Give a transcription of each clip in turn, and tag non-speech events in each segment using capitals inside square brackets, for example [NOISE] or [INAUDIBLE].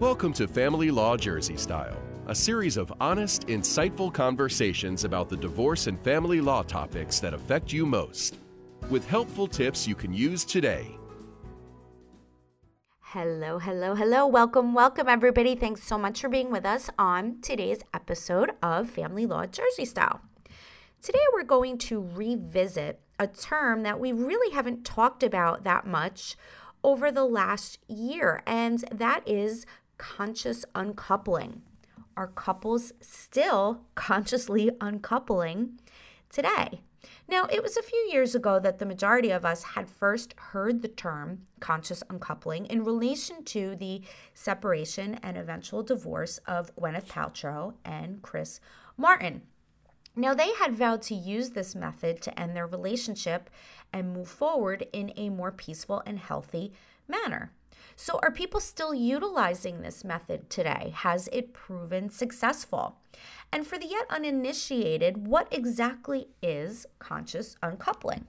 Welcome to Family Law Jersey Style, a series of honest, insightful conversations about the divorce and family law topics that affect you most, with helpful tips you can use today. Hello, hello, hello. Welcome, welcome, everybody. Thanks so much for being with us on today's episode of Family Law Jersey Style. Today, we're going to revisit a term that we really haven't talked about that much over the last year, and that is conscious uncoupling. Are couples still consciously uncoupling today? Now, it was a few years ago that the majority of us had first heard the term conscious uncoupling in relation to the separation and eventual divorce of Gwyneth Paltrow and Chris Martin. Now, they had vowed to use this method to end their relationship and move forward in a more peaceful and healthy manner. So, are people still utilizing this method today? Has it proven successful? And for the yet uninitiated, what exactly is conscious uncoupling?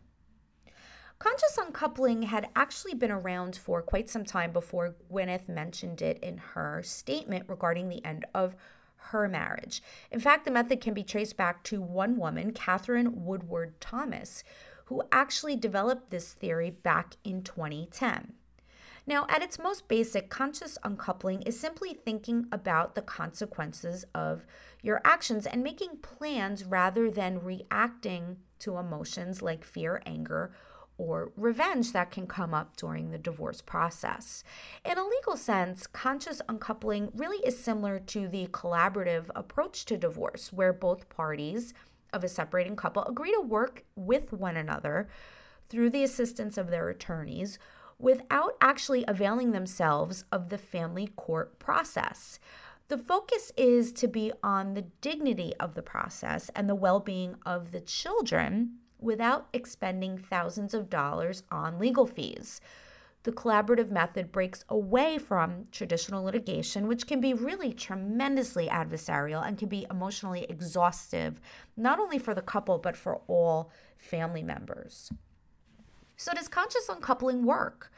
Conscious uncoupling had actually been around for quite some time before Gwyneth mentioned it in her statement regarding the end of her marriage. In fact, the method can be traced back to one woman, Katherine Woodward Thomas, who actually developed this theory back in 2010. Now, at its most basic, conscious uncoupling is simply thinking about the consequences of your actions and making plans rather than reacting to emotions like fear, anger, or revenge that can come up during the divorce process. In a legal sense, conscious uncoupling really is similar to the collaborative approach to divorce, where both parties of a separating couple agree to work with one another through the assistance of their attorneys without actually availing themselves of the family court process. The focus is to be on the dignity of the process and the well being of the children without expending thousands of dollars on legal fees. The collaborative method breaks away from traditional litigation, which can be really tremendously adversarial and can be emotionally exhaustive, not only for the couple, but for all family members. So, does conscious uncoupling work?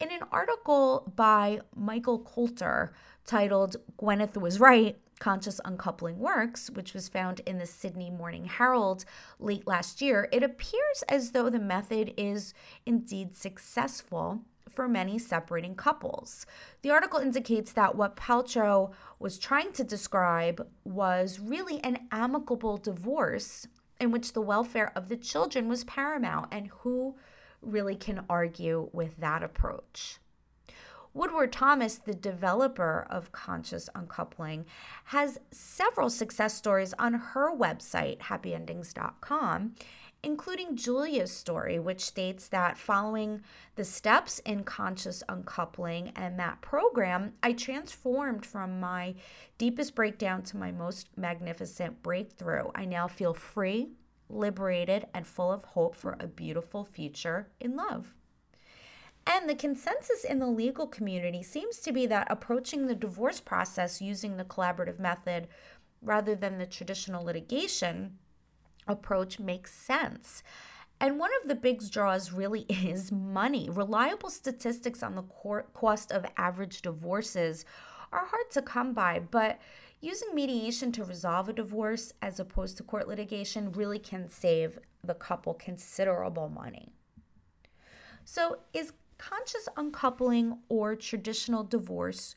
In an article by Michael Coulter titled Gwyneth Was Right, Conscious Uncoupling Works, which was found in the Sydney Morning Herald late last year, it appears as though the method is indeed successful for many separating couples. The article indicates that what Paltrow was trying to describe was really an amicable divorce in which the welfare of the children was paramount, and who really can argue with that approach? Woodward Thomas, the developer of Conscious Uncoupling, has several success stories on her website, happyendings.com, including Julia's story, which states that following the steps in conscious uncoupling and that program, I transformed from my deepest breakdown to my most magnificent breakthrough. I now feel free, liberated, and full of hope for a beautiful future in love. And the consensus in the legal community seems to be that approaching the divorce process using the collaborative method rather than the traditional litigation approach makes sense. And one of the big draws really [LAUGHS] is money. Reliable statistics on the cost of average divorces are hard to come by, but using mediation to resolve a divorce as opposed to court litigation really can save the couple considerable money. So, is conscious uncoupling or traditional divorce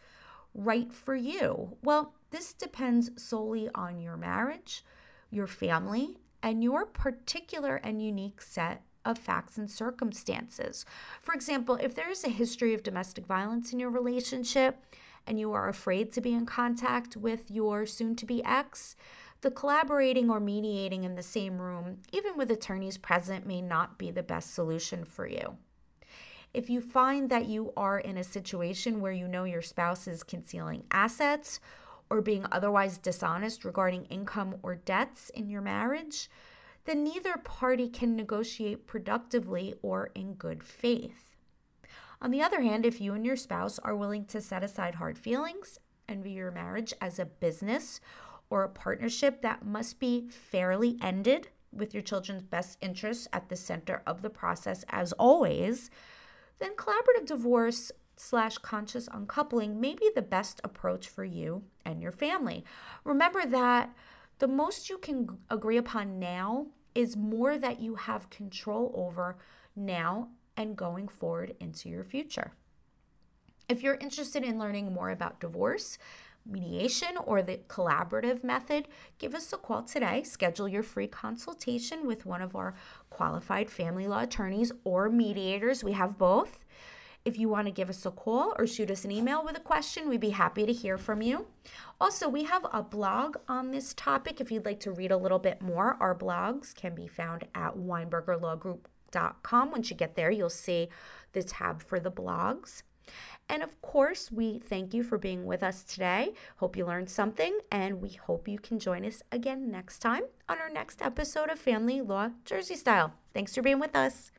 right for you? Well, this depends solely on your marriage, your family, and your particular and unique set of facts and circumstances. For example, if there is a history of domestic violence in your relationship and you are afraid to be in contact with your soon to be ex, the collaborating or mediating in the same room, even with attorneys present, may not be the best solution for you. If you find that you are in a situation where you know your spouse is concealing assets or being otherwise dishonest regarding income or debts in your marriage, then neither party can negotiate productively or in good faith. On the other hand, if you and your spouse are willing to set aside hard feelings and view your marriage as a business or a partnership that must be fairly ended with your children's best interests at the center of the process as always, then collaborative divorce slash conscious uncoupling may be the best approach for you and your family. Remember that the most you can agree upon now is more that you have control over now and going forward into your future. If you're interested in learning more about divorce, mediation, or the collaborative method, give us a call today. Schedule your free consultation with one of our qualified family law attorneys or mediators. We have both. If you want to give us a call or shoot us an email with a question, we'd be happy to hear from you. Also, we have a blog on this topic. If you'd like to read a little bit more, our blogs can be found at weinbergerlawgroup.com. Once you get there, you'll see the tab for the blogs. And of course, we thank you for being with us today. Hope you learned something, and we hope you can join us again next time on our next episode of Family Law Jersey Style. Thanks for being with us.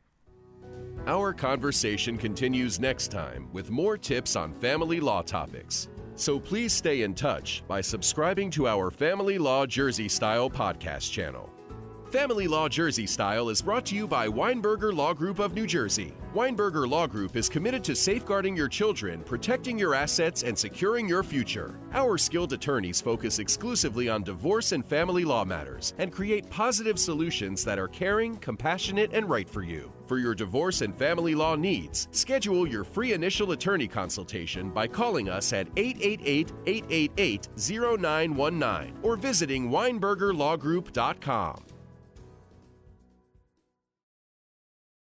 Our conversation continues next time with more tips on family law topics. So please stay in touch by subscribing to our Family Law Jersey Style podcast channel. Family Law Jersey Style is brought to you by Weinberger Law Group of New Jersey. Weinberger Law Group is committed to safeguarding your children, protecting your assets, and securing your future. Our skilled attorneys focus exclusively on divorce and family law matters and create positive solutions that are caring, compassionate, and right for you. For your divorce and family law needs, schedule your free initial attorney consultation by calling us at 888 888 0919 or visiting WeinbergerLawGroup.com.